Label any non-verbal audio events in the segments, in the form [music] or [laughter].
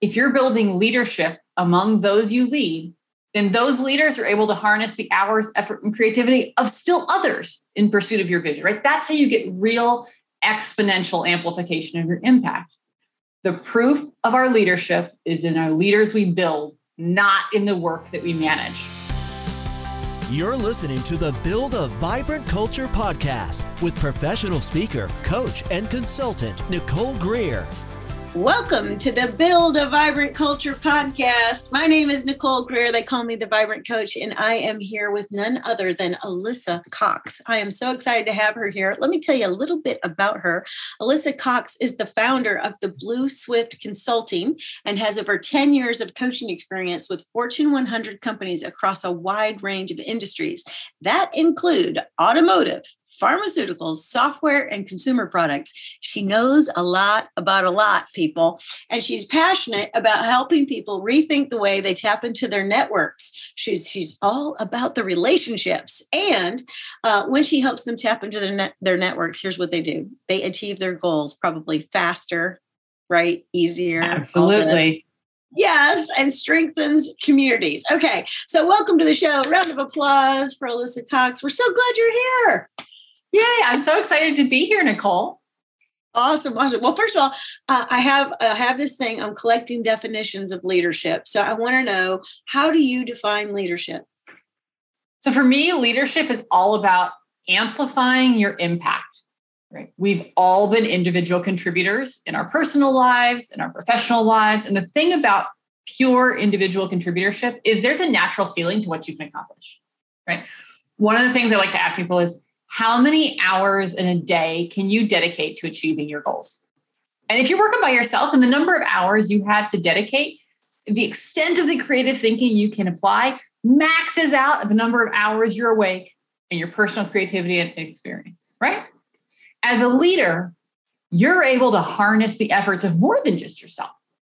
if you're building leadership among those you lead, then those leaders are able to harness the hours, effort, and creativity of still others in pursuit of your vision, right? That's how you get real exponential amplification of your impact. The proof of our leadership is in our leaders we build, not in the work that we manage. You're listening to the Build a Vibrant Culture podcast with professional speaker, coach, and consultant Nicole Greer. Welcome to the Build a Vibrant Culture podcast. My name is Nicole Greer. They call me the Vibrant Coach, and I am here with none other than Alyssa Cox. I am so excited to have her here. Let me tell you a little bit about her. Alyssa Cox is the founder of the Blue Swift Consulting and has over 10 years of coaching experience with Fortune 100 companies across a wide range of industries that include automotive, pharmaceuticals, software, and consumer products. She knows a lot about a lot, people, and she's passionate about helping people rethink the way they tap into their networks. She's she's all about the relationships, and uh, when she helps them tap into their net, their networks, here's what they do: they achieve their goals probably faster, right, easier, absolutely. Yes, and strengthens communities. Okay, so welcome to the show. Round of applause for Alyssa Cox. We're so glad you're here. Yay, I'm so excited to be here, Nicole. Awesome, awesome. Well, first of all, uh, I have uh, have this thing. I'm collecting definitions of leadership. So I want to know how do you define leadership? So for me, leadership is all about amplifying your impact. Right? We've all been individual contributors in our personal lives, in our professional lives, and the thing about pure individual contributorship is there's a natural ceiling to what you can accomplish. Right? One of the things I like to ask people is how many hours in a day can you dedicate to achieving your goals? And if you're working by yourself and the number of hours you had to dedicate, the extent of the creative thinking you can apply maxes out the number of hours you're awake and your personal creativity and experience, right? As a leader, you're able to harness the efforts of more than just yourself.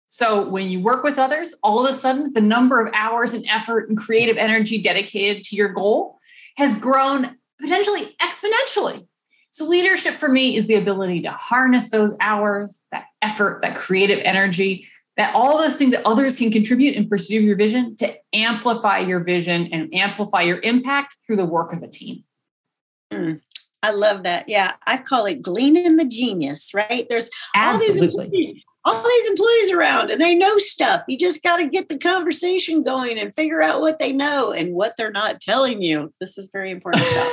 So when you work with others, all of a sudden the number of hours and effort and creative energy dedicated to your goal has grown potentially exponentially. So, leadership for me is the ability to harness those hours, that effort, that creative energy, that all those things that others can contribute in pursuit of your vision to amplify your vision and amplify your impact through the work of a team. Mm, I love that. Yeah, I call it gleaning the genius, right? There's Absolutely. all these all these employees around and they know stuff. You just got to get the conversation going and figure out what they know and what they're not telling you. This is very important stuff.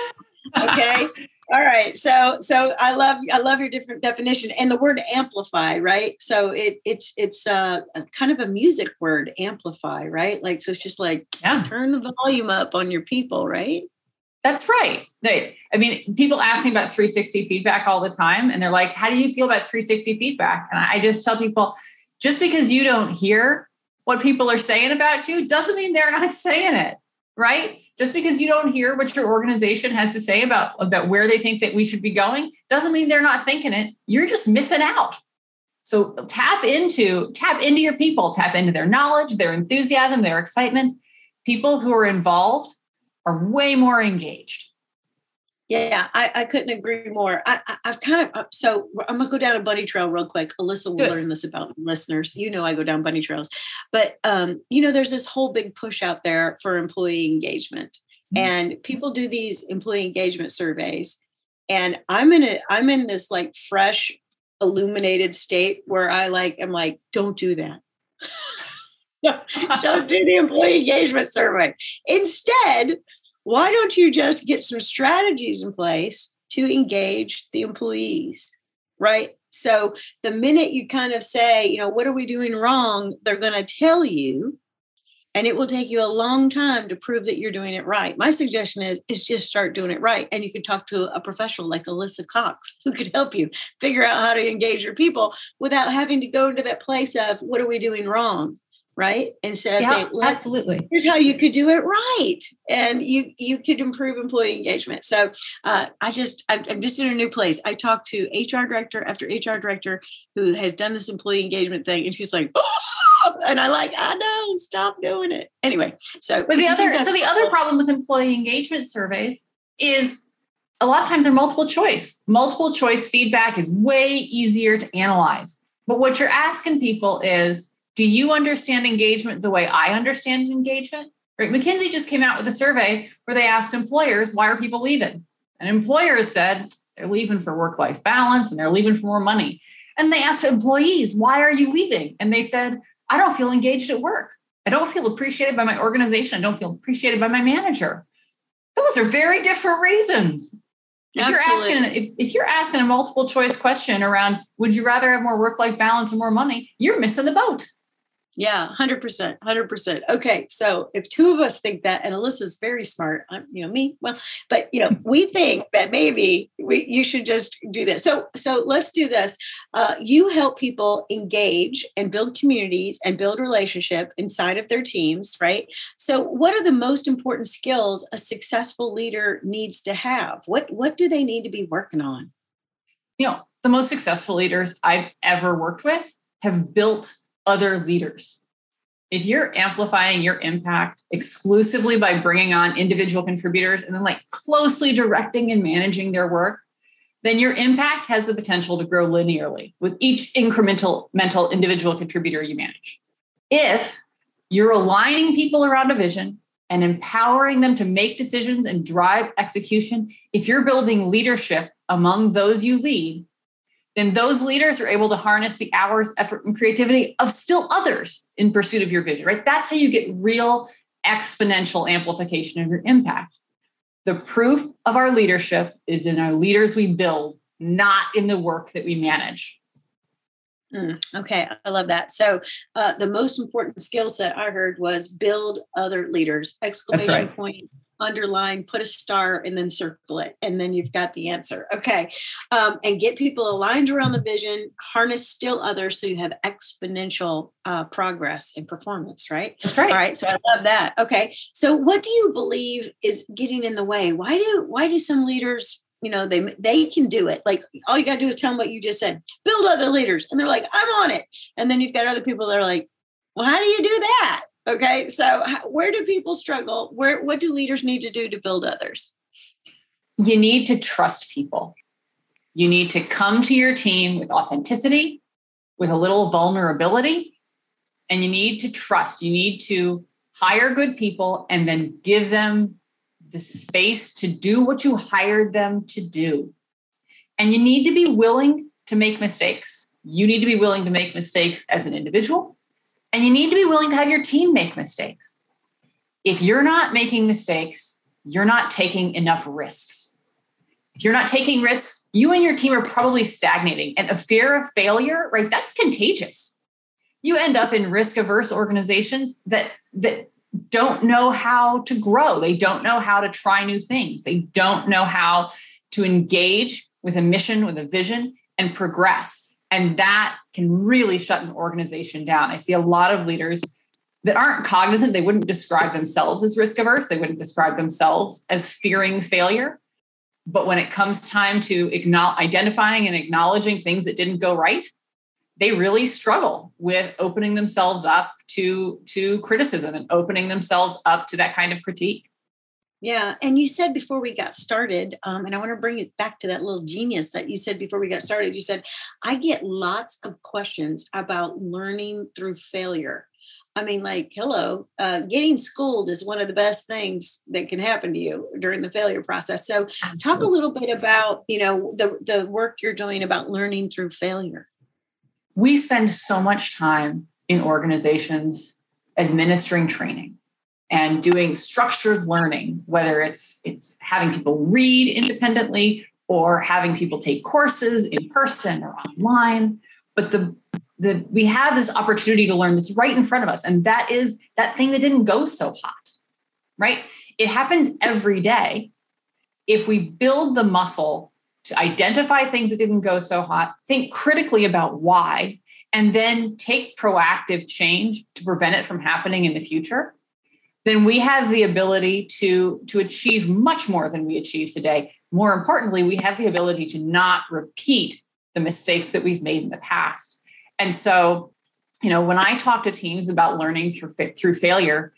[laughs] okay. All right. So so I love I love your different definition and the word amplify, right? So it it's it's uh, a kind of a music word, amplify, right? Like so it's just like yeah. turn the volume up on your people, right? That's right. Right. I mean, people ask me about 360 feedback all the time, and they're like, How do you feel about 360 feedback? And I just tell people, just because you don't hear what people are saying about you doesn't mean they're not [laughs] saying it, right? Just because you don't hear what your organization has to say about, about where they think that we should be going doesn't mean they're not thinking it. You're just missing out. So tap into tap into your people, tap into their knowledge, their enthusiasm, their excitement. People who are involved are way more engaged. Yeah, I, I couldn't agree more. I, have kind of so I'm gonna go down a bunny trail real quick. Alyssa will Good. learn this about listeners. You know, I go down bunny trails, but um, you know, there's this whole big push out there for employee engagement, mm-hmm. and people do these employee engagement surveys, and I'm in a I'm in this like fresh, illuminated state where I like am like, don't do that. [laughs] [laughs] don't do the employee engagement survey. Instead, why don't you just get some strategies in place to engage the employees? Right. So the minute you kind of say, you know, what are we doing wrong? They're going to tell you, and it will take you a long time to prove that you're doing it right. My suggestion is, is just start doing it right. And you can talk to a professional like Alyssa Cox who could help you figure out how to engage your people without having to go to that place of what are we doing wrong? Right? Instead of yeah, saying, absolutely, here's how you could do it right, and you you could improve employee engagement. So uh, I just I'm, I'm just in a new place. I talked to HR director after HR director who has done this employee engagement thing, and she's like, oh! and I like I know, stop doing it. Anyway, so but the other so the other problem with employee engagement surveys is a lot of times they're multiple choice. Multiple choice feedback is way easier to analyze. But what you're asking people is Do you understand engagement the way I understand engagement? Right. McKinsey just came out with a survey where they asked employers, why are people leaving? And employers said they're leaving for work life balance and they're leaving for more money. And they asked employees, why are you leaving? And they said, I don't feel engaged at work. I don't feel appreciated by my organization. I don't feel appreciated by my manager. Those are very different reasons. If you're asking if, if you're asking a multiple choice question around would you rather have more work life balance and more money, you're missing the boat. Yeah, 100%. 100%. Okay. So if two of us think that, and Alyssa's very smart, I'm, you know, me, well, but, you know, [laughs] we think that maybe we, you should just do this. So, so let's do this. Uh, you help people engage and build communities and build relationship inside of their teams, right? So what are the most important skills a successful leader needs to have? What, what do they need to be working on? You know, the most successful leaders I've ever worked with have built other leaders. If you're amplifying your impact exclusively by bringing on individual contributors and then like closely directing and managing their work, then your impact has the potential to grow linearly with each incremental mental individual contributor you manage. If you're aligning people around a vision and empowering them to make decisions and drive execution, if you're building leadership among those you lead, then those leaders are able to harness the hours, effort, and creativity of still others in pursuit of your vision, right? That's how you get real exponential amplification of your impact. The proof of our leadership is in our leaders we build, not in the work that we manage. Mm, okay, I love that. So, uh, the most important skill set I heard was build other leaders! Exclamation right. point underline, put a star, and then circle it. And then you've got the answer. Okay. Um, and get people aligned around the vision, harness still others so you have exponential uh, progress and performance, right? That's right. All right. So I love that. Okay. So what do you believe is getting in the way? Why do why do some leaders you know they they can do it like all you got to do is tell them what you just said build other leaders and they're like i'm on it and then you've got other people that are like well how do you do that Okay, so where do people struggle? Where what do leaders need to do to build others? You need to trust people. You need to come to your team with authenticity, with a little vulnerability, and you need to trust. You need to hire good people and then give them the space to do what you hired them to do. And you need to be willing to make mistakes. You need to be willing to make mistakes as an individual and you need to be willing to have your team make mistakes. If you're not making mistakes, you're not taking enough risks. If you're not taking risks, you and your team are probably stagnating. And a fear of failure, right? That's contagious. You end up in risk averse organizations that that don't know how to grow. They don't know how to try new things. They don't know how to engage with a mission, with a vision, and progress. And that can really shut an organization down. I see a lot of leaders that aren't cognizant, they wouldn't describe themselves as risk averse, they wouldn't describe themselves as fearing failure. But when it comes time to identifying and acknowledging things that didn't go right, they really struggle with opening themselves up to, to criticism and opening themselves up to that kind of critique. Yeah. And you said before we got started, um, and I want to bring it back to that little genius that you said before we got started. You said, I get lots of questions about learning through failure. I mean, like, hello, uh, getting schooled is one of the best things that can happen to you during the failure process. So, Absolutely. talk a little bit about, you know, the the work you're doing about learning through failure. We spend so much time in organizations administering training and doing structured learning whether it's it's having people read independently or having people take courses in person or online. But the the we have this opportunity to learn that's right in front of us and that is that thing that didn't go so hot right? It happens every day. If we build the muscle to identify things that didn't go so hot think critically about why and then take proactive change to prevent it from happening in the future then we have the ability to, to achieve much more than we achieve today. More importantly, we have the ability to not repeat the mistakes that we've made in the past. And so, you know, when I talk to teams about learning through, through failure,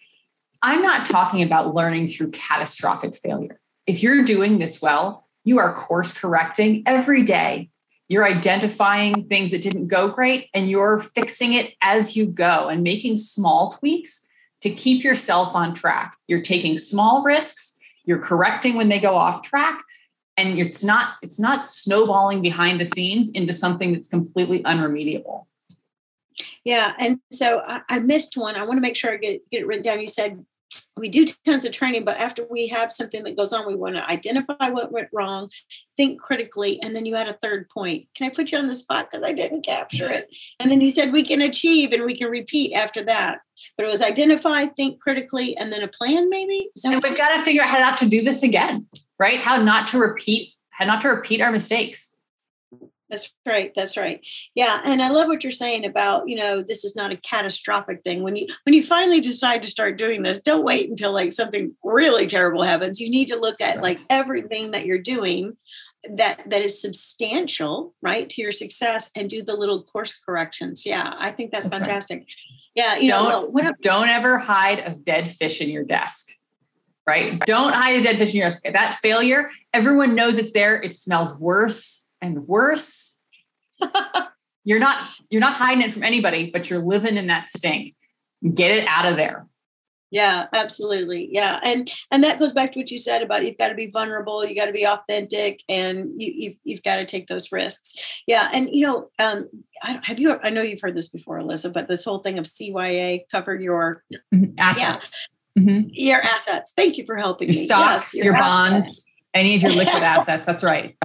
I'm not talking about learning through catastrophic failure. If you're doing this well, you are course correcting every day You're identifying things that didn't go great and you're fixing it as you go and making small tweaks to keep yourself on track. You're taking small risks, you're correcting when they go off track, and it's not it's not snowballing behind the scenes into something that's completely unremediable. Yeah, and so I, I missed one. I want to make sure I get get it written down. You said we do tons of training, but after we have something that goes on, we want to identify what went wrong, think critically, and then you had a third point. Can I put you on the spot because I didn't capture it? And then you said we can achieve and we can repeat after that. But it was identify, think critically, and then a plan, maybe. And we've got to figure out how not to do this again, right? How not to repeat, how not to repeat our mistakes. That's right. That's right. Yeah, and I love what you're saying about you know this is not a catastrophic thing. When you when you finally decide to start doing this, don't wait until like something really terrible happens. You need to look at like everything that you're doing that that is substantial, right, to your success, and do the little course corrections. Yeah, I think that's, that's fantastic. Right. Yeah, you don't know, don't ever hide a dead fish in your desk right? Don't hide a dead fish in your desk. That failure, everyone knows it's there. It smells worse and worse. [laughs] you're not you're not hiding it from anybody, but you're living in that stink. Get it out of there. Yeah, absolutely. Yeah, and and that goes back to what you said about you've got to be vulnerable, you got to be authentic, and you, you've you've got to take those risks. Yeah, and you know, um, I, have you? I know you've heard this before, Alyssa, but this whole thing of CYA cover your mm-hmm. assets, yeah, mm-hmm. your assets. Thank you for helping your me. stocks, yes, your, your bonds, any of your liquid [laughs] assets. That's right.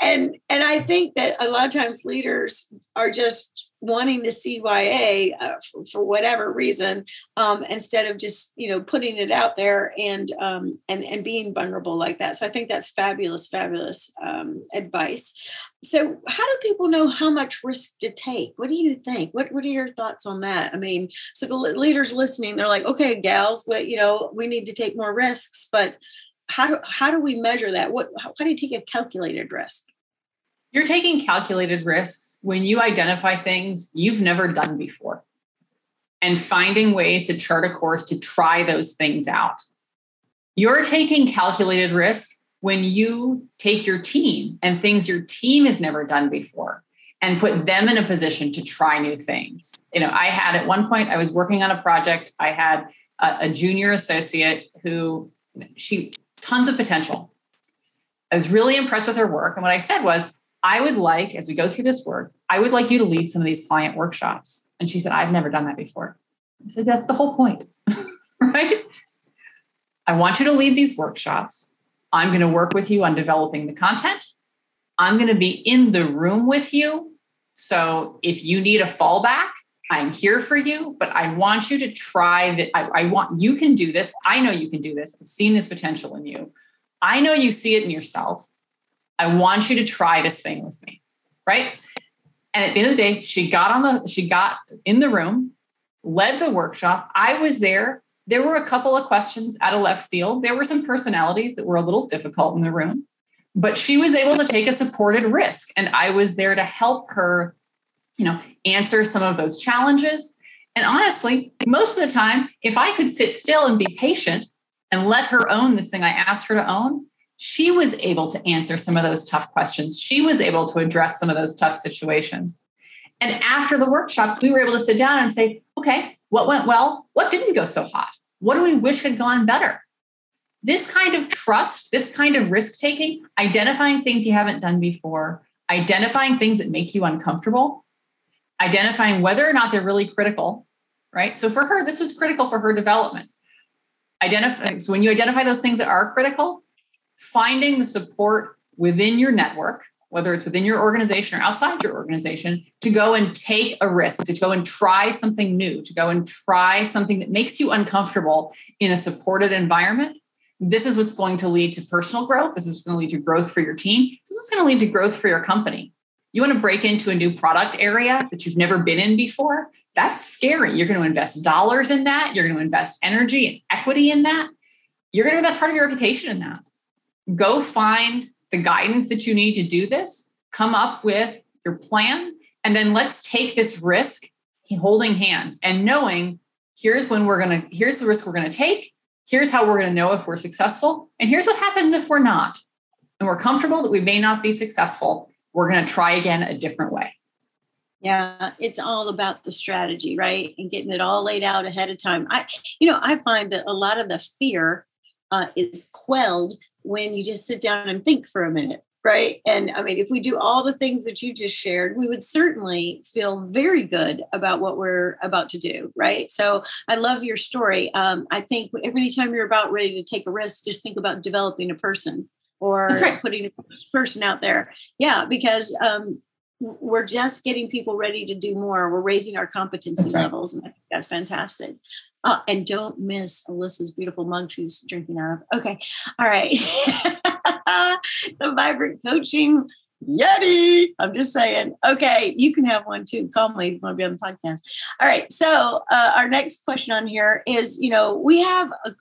And and I think that a lot of times leaders are just wanting to CYA uh, for, for, whatever reason, um, instead of just you know putting it out there and um, and and being vulnerable like that. So I think that's fabulous, fabulous um, advice. So how do people know how much risk to take? What do you think? What what are your thoughts on that? I mean, so the leaders listening, they're like, okay, gals, what you know, we need to take more risks, but how do how do we measure that? What how, how do you take a calculated risk? You're taking calculated risks when you identify things you've never done before and finding ways to chart a course to try those things out. You're taking calculated risk when you take your team and things your team has never done before and put them in a position to try new things. You know, I had at one point, I was working on a project, I had a, a junior associate who she tons of potential. I was really impressed with her work. And what I said was, I would like, as we go through this work, I would like you to lead some of these client workshops. And she said, I've never done that before. I said, That's the whole point, [laughs] right? I want you to lead these workshops. I'm going to work with you on developing the content. I'm going to be in the room with you. So if you need a fallback, I'm here for you, but I want you to try that. I, I, want you can do this. I know you can do this. I've seen this potential in you. I know you see it in yourself. I want you to try this thing with me. Right. And at the end of the day, she got on the, she got in the room, led the workshop. I was there. There were a couple of questions out of left field. There were some personalities that were a little difficult in the room, but she was able to take a supported risk. And I was there to help her you know, answer some of those challenges. And honestly, most of the time, if I could sit still and be patient and let her own this thing I asked her to own, she was able to answer some of those tough questions. She was able to address some of those tough situations. And after the workshops, we were able to sit down and say, okay, what went well? What didn't go so hot? What do we wish had gone better? This kind of trust, this kind of risk taking, identifying things you haven't done before, identifying things that make you uncomfortable, identifying whether or not they're really critical, right? So for her, this was critical for her development. Identifying, so when you identify those things that are critical, finding the support within your network, whether it's within your organization or outside your organization, to go and take a risk, to go and try something new, to go and try something that makes you uncomfortable in a supported environment. This is what's going to lead to personal growth. This is going to lead to growth for your team. This is what's going to lead to growth for your company. You want to break into a new product area that you've never been in before? That's scary. You're going to invest dollars in that. You're going to invest energy and equity in that. You're going to invest part of your reputation in that. Go find the guidance that you need to do this, come up with your plan, and then let's take this risk holding hands and knowing here's when we're going to, here's the risk we're going to take. Here's how we're going to know if we're successful. And here's what happens if we're not. And we're comfortable that we may not be successful we're going to try again a different way. Yeah, it's all about the strategy, right? And getting it all laid out ahead of time. I, you know, I find that a lot of the fear uh, is quelled when you just sit down and think for a minute, right? And I mean, if we do all the things that you just shared, we would certainly feel very good about what we're about to do, right? So I love your story. Um, I think every time you're about ready to take a risk, just think about developing a person or that's right. putting a person out there. Yeah, because um, we're just getting people ready to do more. We're raising our competency right. levels, and I think that's fantastic. Uh, and don't miss Alyssa's beautiful mug she's drinking out of. Okay, all right. [laughs] the vibrant coaching Yeti. I'm just saying. Okay, you can have one too. Call me if you want to be on the podcast. All right. So uh, our next question on here is, you know, we have a.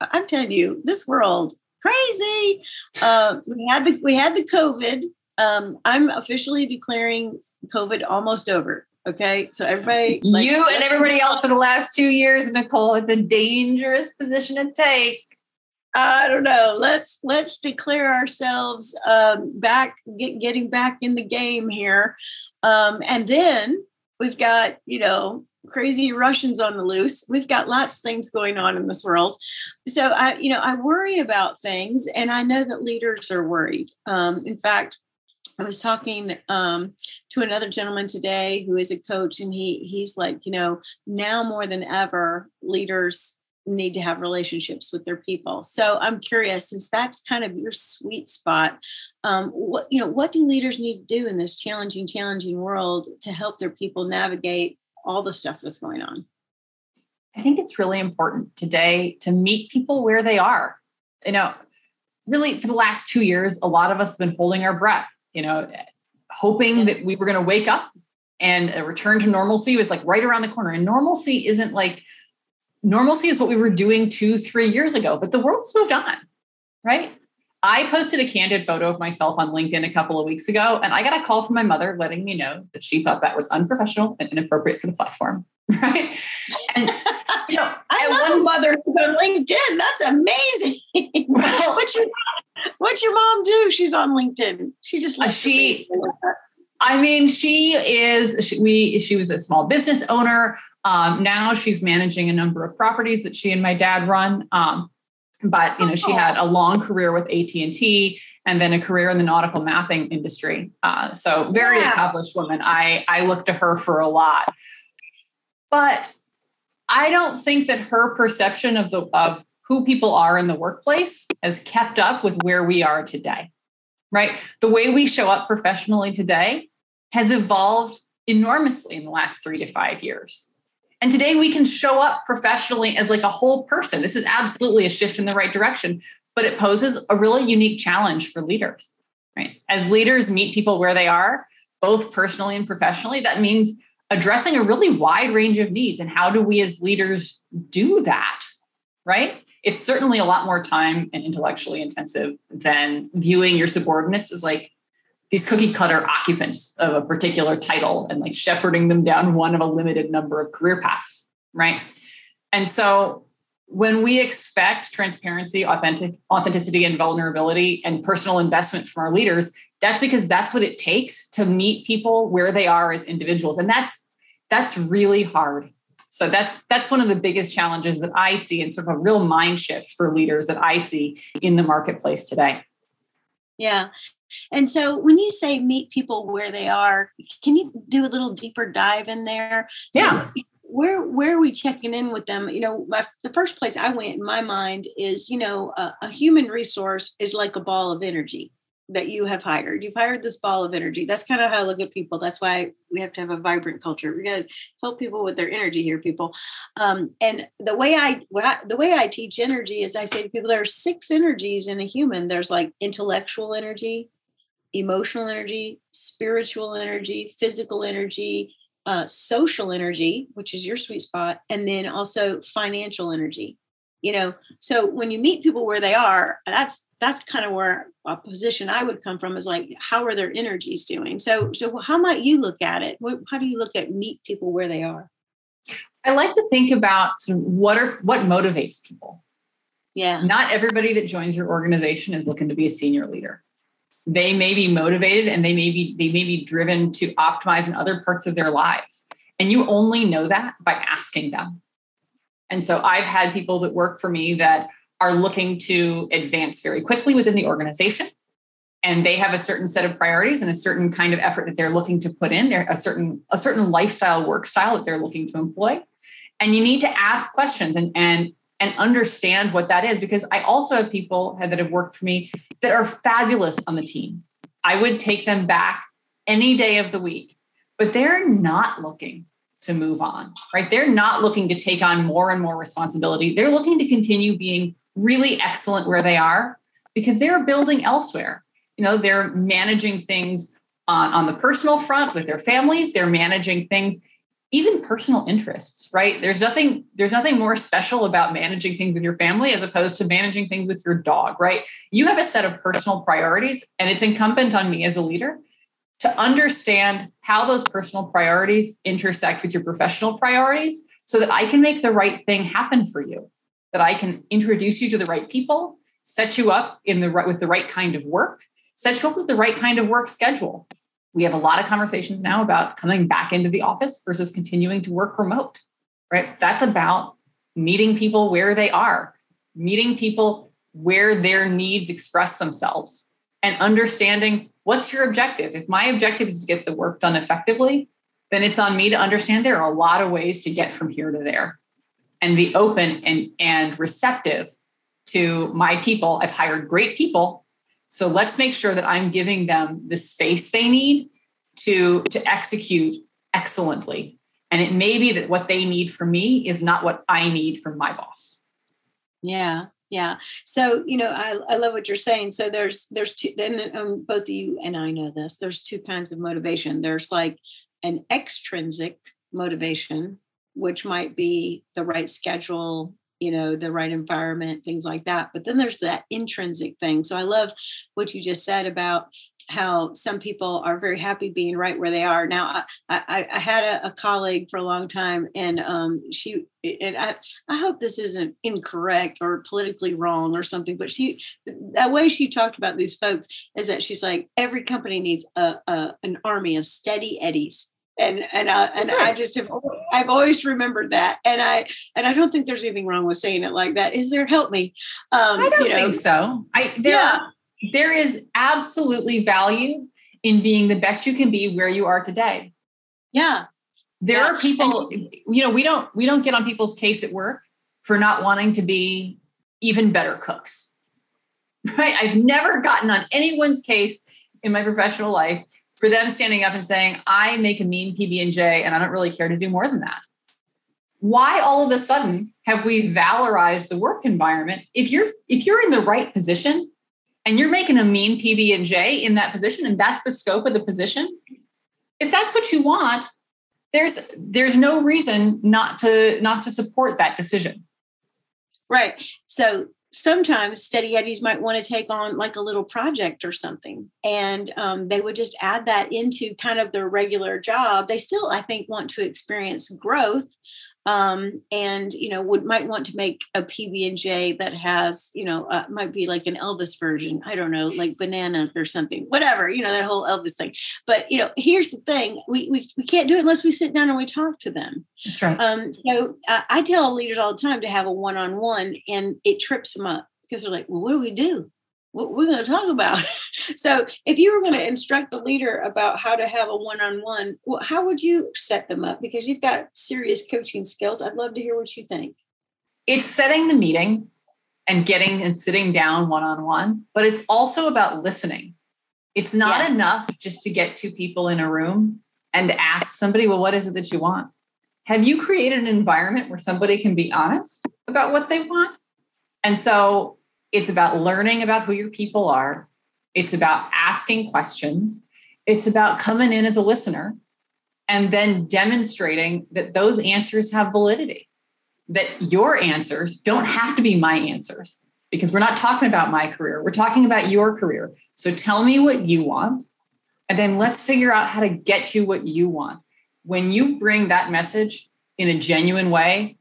I'm telling you, this world crazy. Uh, we had the we had the COVID um, I'm officially declaring COVID almost over. Okay. So everybody like, you and everybody else for the last two years, Nicole, it's a dangerous position to take. I don't know. Let's let's declare ourselves um, back, get, getting back in the game here, um, and then we've got you know crazy Russians on the loose. We've got lots of things going on in this world. So I, you know, I worry about things, and I know that leaders are worried. Um, in fact, I was talking um, to another gentleman today who is a coach, and he he's like, you know, now more than ever, leaders need to have relationships with their people. So I'm curious, since that's kind of your sweet spot, um, what you know, what do leaders need to do in this challenging, challenging world to help their people navigate all the stuff that's going on? I think it's really important today to meet people where they are. You know, really for the last two years, a lot of us have been holding our breath you know, hoping that we were going to wake up and a return to normalcy was like right around the corner. And normalcy isn't like normalcy is what we were doing two, three years ago, but the world's moved on, right? I posted a candid photo of myself on LinkedIn a couple of weeks ago, and I got a call from my mother letting me know that she thought that was unprofessional and inappropriate for the platform. [laughs] Right. And you know, [laughs] I love one, mother [laughs] on LinkedIn. That's amazing. Well, what's your what's your mom do? She's on LinkedIn. She just uh, she. I mean, she is. She, we. She was a small business owner. Um, now she's managing a number of properties that she and my dad run. Um, but you know she had a long career with at&t and then a career in the nautical mapping industry. Uh, so very yeah. accomplished woman. I i look to her for a lot. But i don't think that her perception of the of who people are in the workplace has kept up with where we are today right? The way we show up professionally today has evolved enormously in the last three to five years and today we can show up professionally as like a whole person. This is absolutely a shift in the right direction, but it poses a really unique challenge for leaders, right? As leaders meet people where they are, both personally and professionally, that means addressing a really wide range of needs. And how do we as leaders do that, right? It's certainly a lot more time and intellectually intensive than viewing your subordinates as like these cookie cutter occupants of a particular title and like shepherding them down one of a limited number of career paths, right? And so when we expect transparency, authentic, authenticity, and vulnerability and personal investment from our leaders, that's because that's what it takes to meet people where they are as individuals. And that's that's really hard. So that's that's one of the biggest challenges that I see and sort of a real mind shift for leaders that I see in the marketplace today. Yeah. And so when you say meet people where they are, can you do a little deeper dive in there? So yeah. Where where are we checking in with them? You know, my, the first place I went in my mind is, you know, a, a human resource is like a ball of energy that you have hired. You've hired this ball of energy. That's kind of how I look at people. That's why we have to have a vibrant culture. We got to help people with their energy here, people. Um, and the way I, I, the way I teach energy is I say to people there are six energies in a human. There's like intellectual energy, emotional energy, spiritual energy, physical energy, uh, social energy, which is your sweet spot, and then also financial energy. You know, so when you meet people where they are, that's that's kind of where a position I would come from is like, how are their energies doing? So, so how might you look at it? What, How do you look at meet people where they are? I like to think about what are what motivates people. Yeah. Not everybody that joins your organization is looking to be a senior leader they may be motivated and they may be they may be driven to optimize in other parts of their lives. And you only know that by asking them. And so i've had people that work for me that are looking to advance very quickly within the organization. And they have a certain set of priorities and a certain kind of effort that they're looking to put in there a certain a certain lifestyle work style that they're looking to employ. And you need to ask questions and and and understand what that is because I also have people that have worked for me that are fabulous on the team. I would take them back any day of the week, but they're not looking to move on, right? They're not looking to take on more and more responsibility. They're looking to continue being really excellent where they are because they're building elsewhere. You know, they're managing things on, on the personal front with their families, they're managing things even personal interests right? There's nothing there's nothing more special about managing things with your family as opposed to managing things with your dog right? You have a set of personal priorities and it's incumbent on me as a leader to understand how those personal priorities intersect with your professional priorities so that i can make the right thing happen for you that i can introduce you to the right people set you up in the right with the right kind of work set you up with the right kind of work schedule we have a lot of conversations now about coming back into the office versus continuing to work remote, right? That's about meeting people where they are, meeting people where their needs express themselves, and understanding what's your objective. If my objective is to get the work done effectively, then it's on me to understand there are a lot of ways to get from here to there and be open and, and receptive to my people. I've hired great people so let's make sure that I'm giving them the space they need to, to execute excellently. And it may be that what they need from me is not what I need from my boss. Yeah. Yeah. So, you know, I, I love what you're saying. So there's, there's two, and then, um, both you and I know this, there's two kinds of motivation. There's like an extrinsic motivation, which might be the right schedule, you know the right environment things like that but then there's that intrinsic thing. So i love what you just said about how some people are very happy being right where they are. Now i, I, I had a, a, colleague for a long time and um, she and I, I hope this isn't incorrect or politically wrong or something but she that way she talked about these folks is that she's like every company needs a, a an army of steady eddies. And and and right. I just have I've always remembered that, and I and I don't think there's anything wrong with saying it like that. Is there? Help me. Um, I don't you know, think so. I there yeah. there is absolutely value in being the best you can be where you are today. Yeah, there yeah. are people. You know, we don't we don't get on people's case at work for not wanting to be even better cooks. [laughs] Right? I've never gotten on anyone's case in my professional life for them standing up and saying, I make a mean PB and J and I don't really care to do more than that. Why all of a sudden have we valorized the work environment? If you're if you're in the right position and you're making a mean PB and J in that position, and that's the scope of the position, if that's what you want, there's there's no reason not to not to support that decision. Right. So sometimes steady eddies might want to take on like a little project or something. And um, they would just add that into kind of their regular job. They still i think want to experience growth um, and you know would might want to make a PB and J that has you know uh, might be like an Elvis version. I don't know, like banana or something, whatever. You know that whole Elvis thing. But you know, here's the thing: we we, we can't do it unless we sit down and we talk to them. That's right. Um, so uh, I tell leaders all the time to have a one on one, and it trips them up because they're like, "Well, what do we do?" What we're going to talk about. [laughs] so, if you were going to instruct a leader about how to have a one-on-one, well, how would you set them up? Because you've got serious coaching skills. I'd love to hear what you think. It's setting the meeting and getting and sitting down one-on-one, but it's also about listening. It's not yes. enough just to get two people in a room and ask somebody, well, what is it that you want? Have you created an environment where somebody can be honest about what they want? And so it's about learning about who your people are. It's about asking questions. It's about coming in as a listener and then demonstrating that those answers have validity, that your answers don't have to be my answers because we're not talking about my career. We're talking about your career. So tell me what you want, and then let's figure out how to get you what you want. When you bring that message in a genuine way,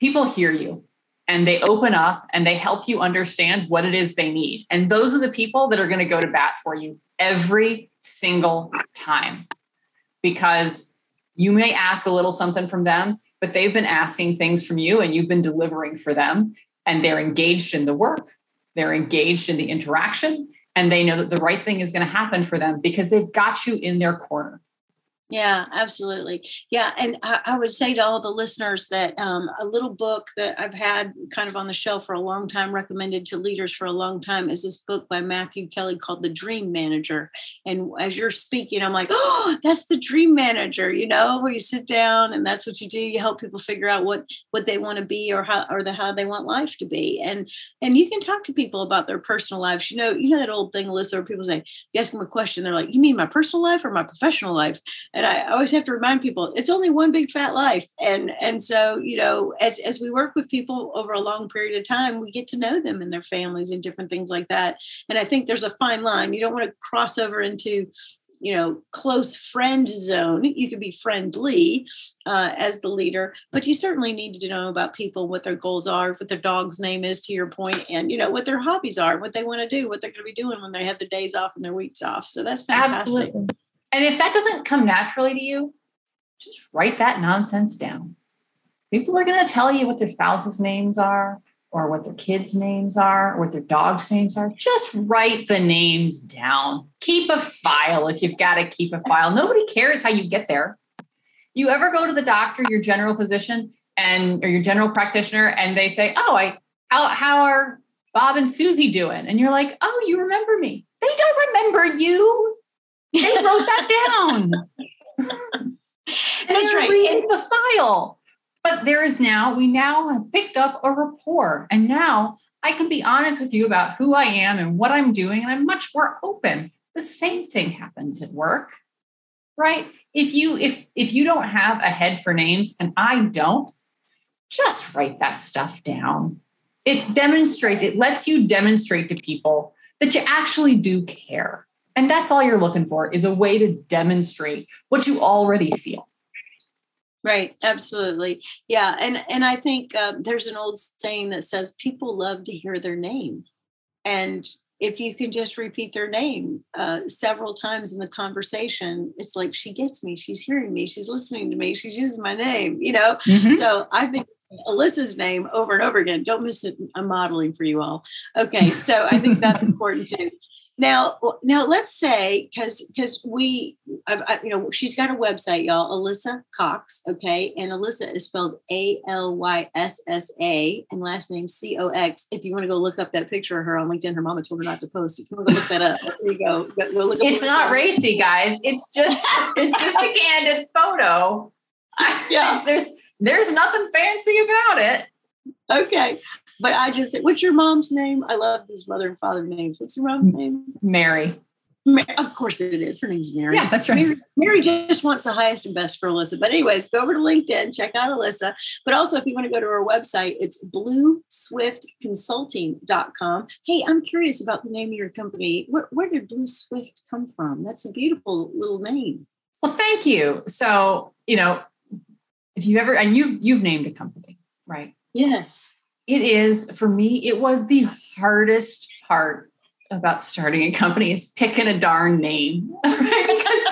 people hear you and they open up and they help you understand what it is they need. And those are the people that are going to go to bat for you every single time because you may ask a little something from them, but they've been asking things from you and you've been delivering for them. And they're engaged in the work, they're engaged in the interaction, and they know that the right thing is going to happen for them because they've got you in their corner. Yeah, absolutely. Yeah. And I, I, would say to all the listeners that um, a little book that I've had kind of on the shelf for a long time, recommended to leaders for a long time, is this book by Matthew Kelly called The Dream Manager. And as you're speaking, I'm like, oh, that's the dream manager, you know, where you sit down and that's what you do. You help people figure out what what they want to be or how or the how they want life to be. And and you can talk to people about their personal lives. You know, you know that old thing, Alyssa, where people say, you ask them a question, they're like, You mean my personal life or my professional life? I always have to remind people it's only one big fat life. And and so, you know, as as we work with people over a long period of time, we get to know them and their families and different things like that. And I think there's a fine line. You don't want to cross over into you know close friend zone you can be friendly uh, as the leader but you certainly need to know about people what their goals are what their dog's name is to your point and you know what their hobbies are what they want to do what they're going to be doing when they have their days off and their weeks off so that's fantastic Absolutely. And if that doesn't come naturally to you, just write that nonsense down. People are going to tell you what their spouse's names are, or what their kids' names are, or what their dog's names are. Just write the names down. Keep a file if you've got to keep a file. Nobody cares how you get there. You ever go to the doctor, your general physician, and or your general practitioner, and they say, "Oh, I how how are Bob and Susie doing?" And you're like, "Oh, you remember me?" They don't remember you. They wrote that down. That's right. Reading the file. But there is now, we now have picked up a rapport. And now I can be honest with you about who I am and what I'm doing. And I'm much more open. The same thing happens at work, right? If you if if you don't have a head for names and I don't, just write that stuff down. It demonstrates, it lets you demonstrate to people that you actually do care and that's all you're looking for is a way to demonstrate what you already feel. Right, absolutely. Yeah, and and I think um, there's an old saying that says people love to hear their name. And if you can just repeat their name uh, several times in the conversation, it's like she gets me, she's hearing me, she's listening to me, she's using my name, you know? Mm-hmm. So I've been Alyssa's name over and over again. Don't miss it. I'm modeling for you all. Okay. So I think that's [laughs] important too. Now, now let's say because because we, I, I, you know, she's got a website, y'all. Alyssa Cox, okay, and Alyssa is spelled A L Y S S A and last name C O X. If you want to go look up that picture of her on LinkedIn, her mama told her not to post it. Can go look that up? There you go. go, go look it's not racy, guys. It's just it's just a candid photo. [laughs] [laughs] Yeah, there's there's nothing fancy about it. Okay. But I just said, what's your mom's name? I love these mother and father names. What's your mom's name? Mary. Of course it is. Her name's Mary. Yeah, that's right. Mary, Mary, just wants the highest and best for Alyssa. But anyways, go over to LinkedIn, check out Alyssa. But also, if you want to go to her website, it's blueswiftconsulting.com. Hey, I'm curious about the name of your company. Where, where did Blue Swift come from? That's a beautiful little name. Well, thank you. So, you know, if you ever, and you've, you've named a company, right? Yes it is for me it was the hardest part about starting a company is picking a darn name [laughs] because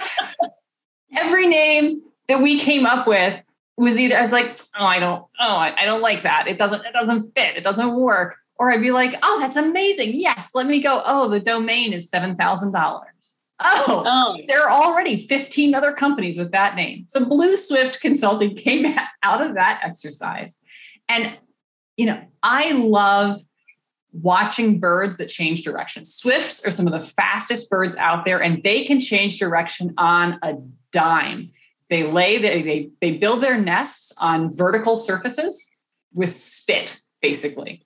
every name that we came up with was either I was like, oh, I don't, oh, I, I, don't like that. It doesn't, it doesn't fit. It doesn't work. Or I'd be like, oh, that's amazing. Yes, let me go. Oh, the domain is seven thousand dollars. Oh, oh, there are already 15 other companies with that name. So Blue Swift Consulting [laughs] came out of that exercise. And you know, I love watching birds that change direction. Swifts are some of the fastest birds out there, and they can change direction on a dime. They lay, they, they, they build their nests on vertical surfaces with spit, basically.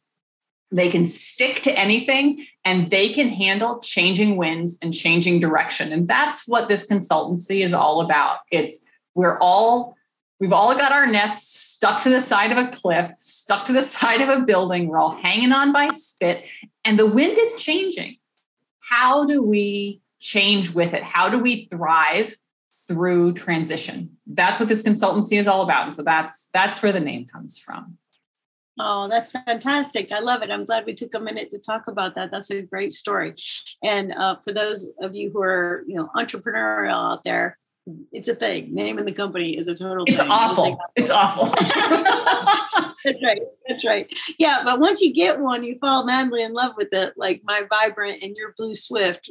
They can stick to anything and they can handle changing winds and changing direction. And that's what this consultancy is all about. It's we're all We've all got our nests stuck to the side of a cliff, stuck to the [laughs] side of a building. We're all hanging on by spit, and the wind is changing. How do we change with it? How do we thrive through transition? That's what this consultancy is all about. And so that's that's where the name comes from. Oh, that's fantastic. I love it. I'm glad we took a minute to talk about that. That's a great story. And uh, for those of you who are, you know, entrepreneurial out there, it's a thing. Naming the company is a total it's thing. awful. It's awful. [laughs] that's right. That's right. Yeah. But once you get one, you fall madly in love with it, like my vibrant and your blue swift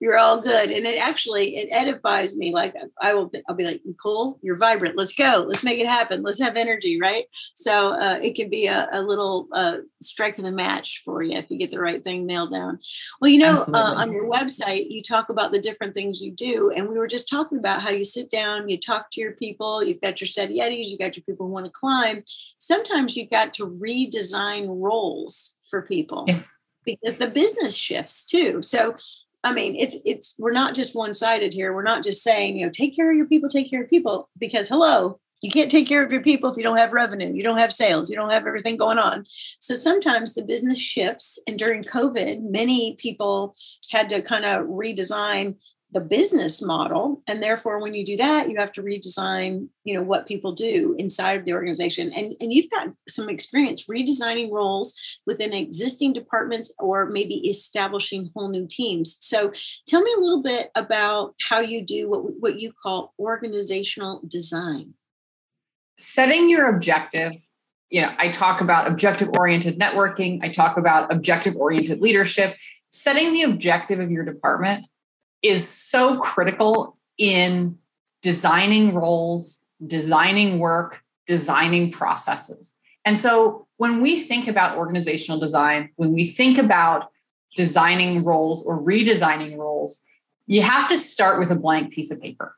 you're all good. And it actually it edifies me like i will i'll be like cool you're vibrant. Let's go. Let's make it happen. Let's have energy right? So uh, it can be a, a little uh, strike of the match for you if you get the right thing nailed down. Well you know uh, on your website you talk about the different things you do and we were just talking about how you sit down you talk to your people you've got your steady eddies you got your people who want to climb. Sometimes you've got to redesign roles for people yeah. because the business shifts too. So I mean, it's it's we're not just one sided here. We're not just saying, you know, take care of your people, take care of people, because hello, you can't take care of your people if you don't have revenue, you don't have sales, you don't have everything going on. So sometimes the business shifts. And during COVID, many people had to kind of redesign the business model and therefore when you do that you have to redesign you know what people do inside of the organization. And and you've got some experience redesigning roles within existing departments or maybe establishing whole new teams. So tell me a little bit about how you do what what you call organizational design. Setting your objective you know i talk about objective oriented networking i talk about objective oriented leadership. Setting the objective of your department is so critical in designing roles, designing work, designing processes. And so when we think about organizational design, when we think about designing roles or redesigning roles, you have to start with a blank piece of paper.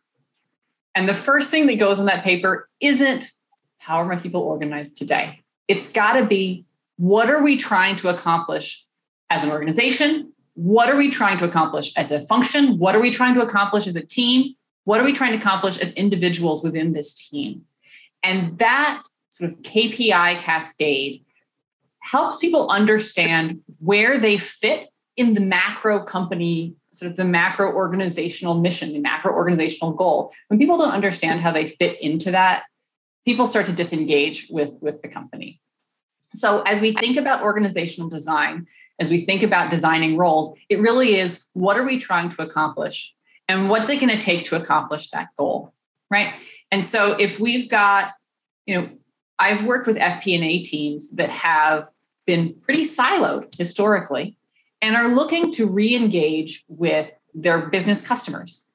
And the first thing that goes on that paper isn't how are my people organized today? It's got to be what are we trying to accomplish as an organization, what are we trying to accomplish as a function? What are we trying to accomplish as a team? What are we trying to accomplish as individuals within this team? And that sort of KPI cascade helps people understand where they fit in the macro company, sort of the macro organizational mission, the macro organizational goal. When people don't understand how they fit into that, people start to disengage with, with the company. So, as we think about organizational design, as we think about designing roles, it really is what are we trying to accomplish? And what's it going to take to accomplish that goal? Right. And so if we've got, you know, I've worked with FP&A teams that have been pretty siloed historically and are looking to re-engage with their business customers.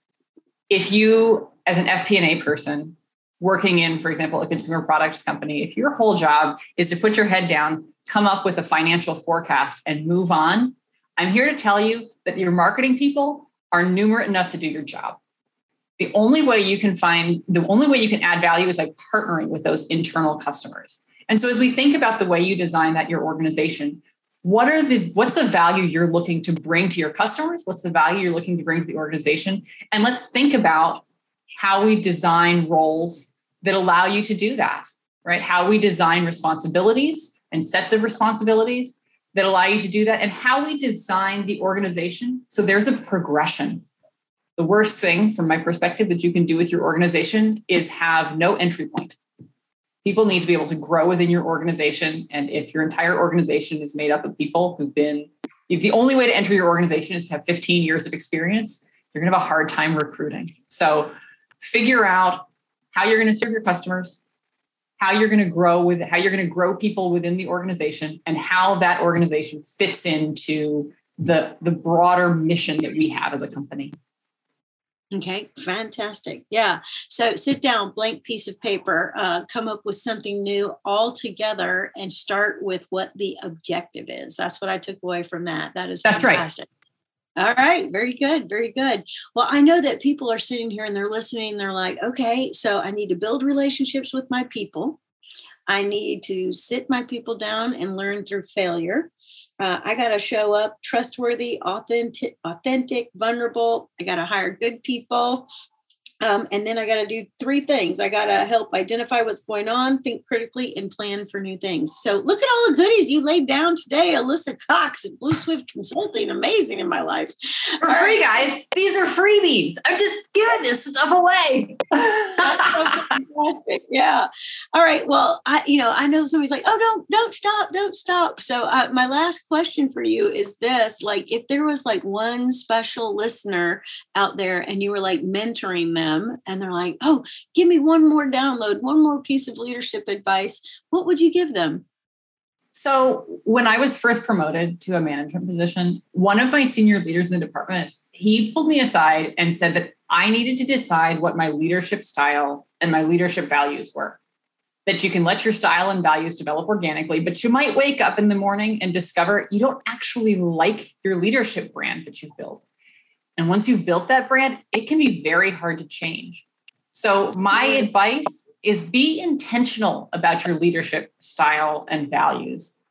If you, as an FP&A person, working in, for example, a consumer products company, if your whole job is to put your head down, come up with a financial forecast and move on, I'm here to tell you that your marketing people are numerate enough to do your job. The only way you can find, the only way you can add value is by partnering with those internal customers. And so as we think about the way you design that your organization, what are the what's the value you're looking to bring to your customers? What's the value you're looking to bring to the organization? And let's think about how we design roles that allow you to do that, right? How we design responsibilities and sets of responsibilities that allow you to do that, and how we design the organization. So there's a progression. The worst thing, from my perspective, that you can do with your organization is have no entry point. People need to be able to grow within your organization. And if your entire organization is made up of people who've been, if the only way to enter your organization is to have 15 years of experience, you're going to have a hard time recruiting. So figure out how you're going to serve your customers, how you're going to grow with how you're going to grow people within the organization and how that organization fits into the the broader mission that we have as a company. Okay fantastic. Yeah so sit down blank piece of paper uh, come up with something new all together and start with what the objective is. That's what i took away from that. That is that's fantastic. right all right, very good, very good. Well, I know that people are sitting here and they're listening. They're like, okay, so I need to build relationships with my people. I need to sit my people down and learn through failure. Uh, I got to show up trustworthy, authentic, authentic, vulnerable. I got to hire good people. Um, and then I got to do three things. I got to help identify what's going on, think critically, and plan for new things. So look at all the goodies you laid down today, Alyssa Cox at Blue Swift Consulting. Amazing in my life. For free, guys. These are freebies. I'm just giving this stuff away. fantastic. Yeah. All right. Well, I, you know, I know somebody's like, oh, don't, don't stop, don't stop. So uh, my last question for you is this: like, if there was like one special listener out there, and you were like mentoring them them and they're like, oh, give me one more download, one more piece of leadership advice, what would you give them? So, when I was first promoted to a management position, one of my senior leaders in the department, he pulled me aside and said that I needed to decide what my leadership style and my leadership values were. That you can let your style and values develop organically, but you might wake up in the morning and discover you don't actually like your leadership brand that you've built. And once you've built that brand, it can be very hard to change. So, my mm-hmm. advice is be intentional about your leadership style and values.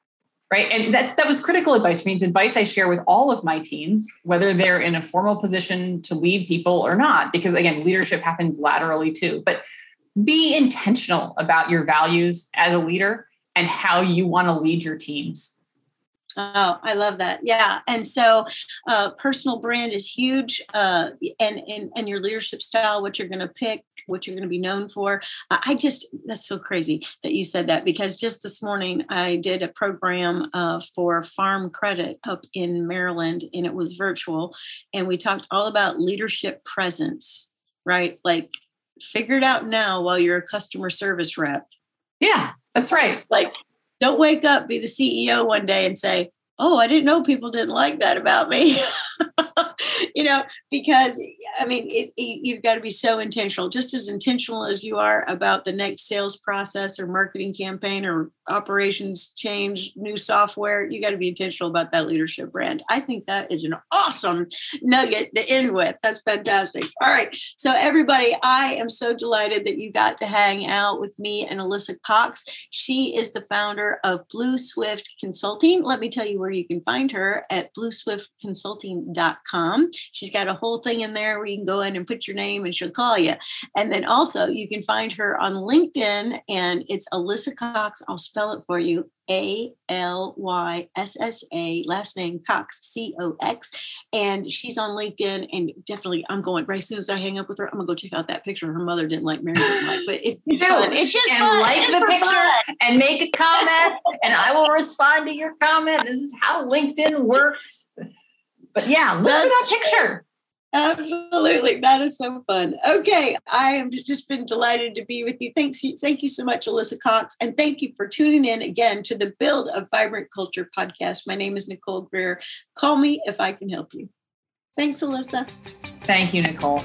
Right. And that, that was critical advice means advice I share with all of my teams, whether they're in a formal position to lead people or not, because again, leadership happens laterally too. But be intentional about your values as a leader and how you want to lead your teams. Oh, I love that. Yeah. And so uh, personal brand is huge uh, and, and, and your leadership style, what you're going to pick, what you're going to be known for. I just, that's so crazy that you said that because just this morning I did a program uh, for farm credit up in Maryland and it was virtual. And we talked all about leadership presence, right? Like figure it out now while you're a customer service rep. Yeah, that's right. Like don't wake up, be the CEO one day and say, Oh, I didn't know people didn't like that about me. [laughs] [laughs] you know, because I mean, it, it, you've got to be so intentional, just as intentional as you are about the next sales process or marketing campaign or operations change, new software. You got to be intentional about that leadership brand. I think that is an awesome nugget to end with. That's fantastic. All right. So, everybody, I am so delighted that you got to hang out with me and Alyssa Cox. She is the founder of Blue Swift Consulting. Let me tell you where you can find her at blueswiftconsulting.com. She's got a whole thing in there where you can go in and put your name and she'll call you. And then also you can find her on LinkedIn and it's Alyssa Cox. I'll spell it for you. A L Y S S A, last name Cox, C O X. And she's on LinkedIn. And definitely, I'm going right as soon as I hang up with her, I'm gonna go check out that picture. Her mother didn't like Mary, like, but it's, fun. it's just and fun. like the picture fun. and make a comment, and I will respond to your comment. This is how LinkedIn works. But yeah, look That's, at that picture. Absolutely. That is so fun. Okay. I have just been delighted to be with you. Thanks. Thank you so much, Alyssa Cox. And thank you for tuning in again to the Build a Vibrant Culture podcast. My name is Nicole Greer. Call me if I can help you. Thanks, Alyssa. Thank you, Nicole.